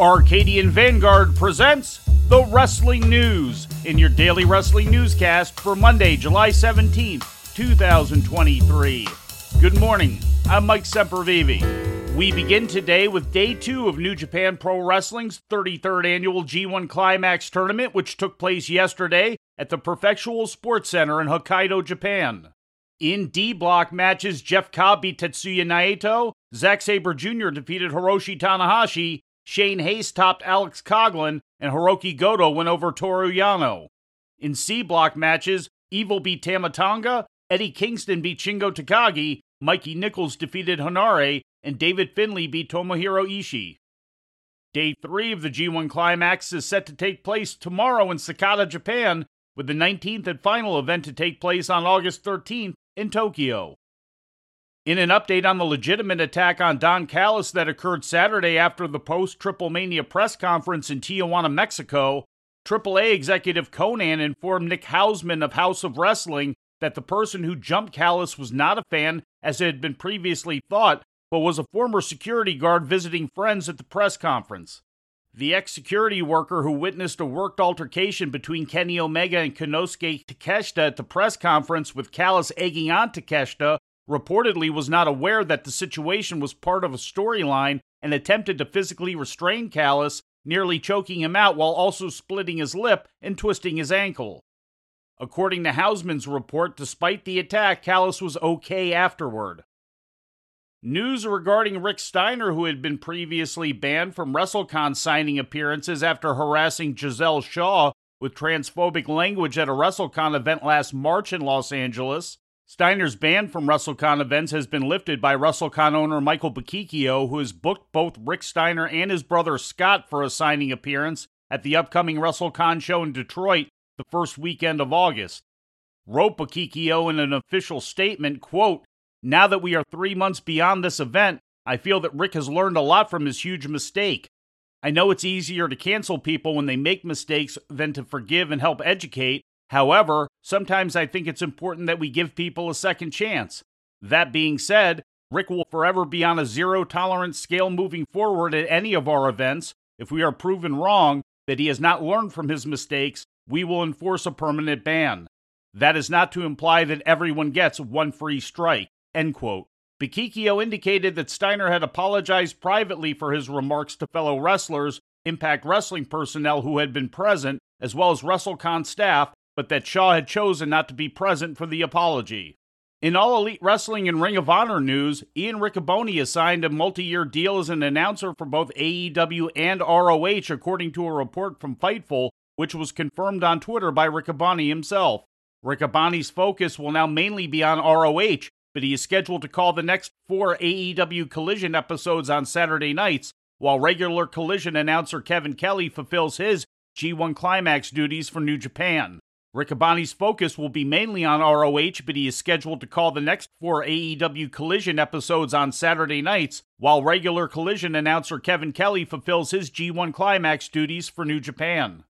Arcadian Vanguard presents the Wrestling News in your daily wrestling newscast for Monday, July 17th, 2023. Good morning. I'm Mike Sempervive. We begin today with day two of New Japan Pro Wrestling's 33rd annual G1 Climax tournament, which took place yesterday at the Prefectural Sports Center in Hokkaido, Japan. In D block matches, Jeff Cobb beat Tetsuya Naito, Zack Sabre Jr. defeated Hiroshi Tanahashi, Shane Haste topped Alex Coughlin, and Hiroki Goto went over Toru Yano. In C block matches, Evil beat Tama Tonga, Eddie Kingston beat Shingo Takagi, Mikey Nicholls defeated Henare, and David Finlay beat Tomohiro Ishii. Day 3 of the G1 Climax is set to take place tomorrow in Sakata, Japan, with the 19th and final event to take place on August 13th in Tokyo. In an update on the legitimate attack on Don Callis that occurred Saturday after the post Triple Mania press conference in Tijuana, Mexico, AAA executive Konnan informed Nick Hausman of Haus of Wrestling that the person who jumped Callis was not a fan, as it had been previously thought, but was a former security guard visiting friends at the press conference. The ex security worker who witnessed a worked altercation between Kenny Omega and Konosuke Takeshita at the press conference with Callis egging on Takeshita reportedly was not aware that the situation was part of a storyline and attempted to physically restrain Callis, nearly choking him out while also splitting his lip and twisting his ankle. According to Hausman's report, despite the attack, Callis was okay afterward. News regarding Rick Steiner, who had been previously banned from WrestleCon signing appearances after harassing Giselle Shaw with transphobic language at a WrestleCon event last March in Los Angeles, Steiner's ban from WrestleCon events has been lifted by WrestleCon owner Michael Bochicchio, who has booked both Rick Steiner and his brother Scott for a signing appearance at the upcoming WrestleCon show in Detroit the first weekend of August. Wrote Bochicchio in an official statement, quote, Now that we are three months beyond this event, I feel that Rick has learned a lot from his huge mistake. I know it's easier to cancel people when they make mistakes than to forgive and help educate, However, sometimes I think it's important that we give people a second chance. That being said, Rick will forever be on a zero tolerance scale moving forward at any of our events. If we are proven wrong that he has not learned from his mistakes, we will enforce a permanent ban. That is not to imply that everyone gets one free strike. End quote. Bochicchio indicated that Steiner had apologized privately for his remarks to fellow wrestlers, Impact Wrestling personnel who had been present, as well as WrestleCon staff, but that Shaw had chosen not to be present for the apology. In All Elite Wrestling and Ring of Honor news, Ian Riccaboni has signed a multi year deal as an announcer for both AEW and ROH, according to a report from Fightful, which was confirmed on Twitter by Riccaboni himself. Riccaboni's focus will now mainly be on ROH, but he is scheduled to call the next four AEW Collision episodes on Saturday nights, while regular Collision announcer Kevin Kelly fulfills his G1 Climax duties for New Japan. Riccaboni's focus will be mainly on ROH, but he is scheduled to call the next four AEW Collision episodes on Saturday nights, while regular Collision announcer Kevin Kelly fulfills his G1 Climax duties for New Japan.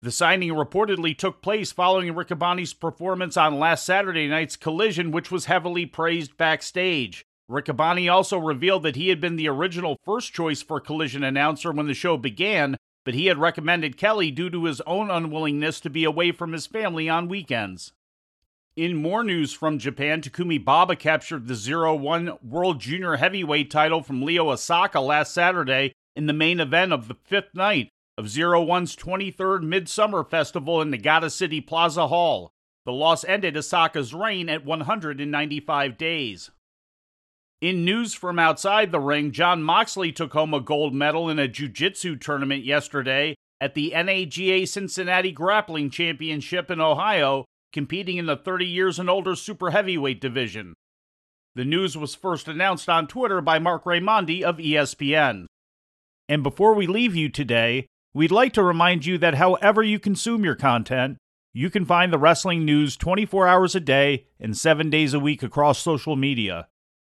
The signing reportedly took place following Riccaboni's performance on last Saturday night's Collision, which was heavily praised backstage. Riccaboni also revealed that he had been the original first choice for Collision announcer when the show began, but he had recommended Kelly due to his own unwillingness to be away from his family on weekends. In more news from Japan, Takumi Baba captured the 0 1 World Junior Heavyweight title from Leo Isaka last Saturday in the main event of the fifth night of 0 1's 23rd Midsummer Festival in Nagata City Plaza Hall. The loss ended Isaka's reign at 195 days. In news from outside the ring, Jon Moxley took home a gold medal in a jiu jitsu tournament yesterday at the NAGA Cincinnati Grappling Championship in Ohio, competing in the 30 years and older super heavyweight division. The news was first announced on Twitter by Marc Raimondi of ESPN. And before we leave you today, we'd like to remind you that however you consume your content, you can find the wrestling news 24 hours a day and 7 days a week across social media.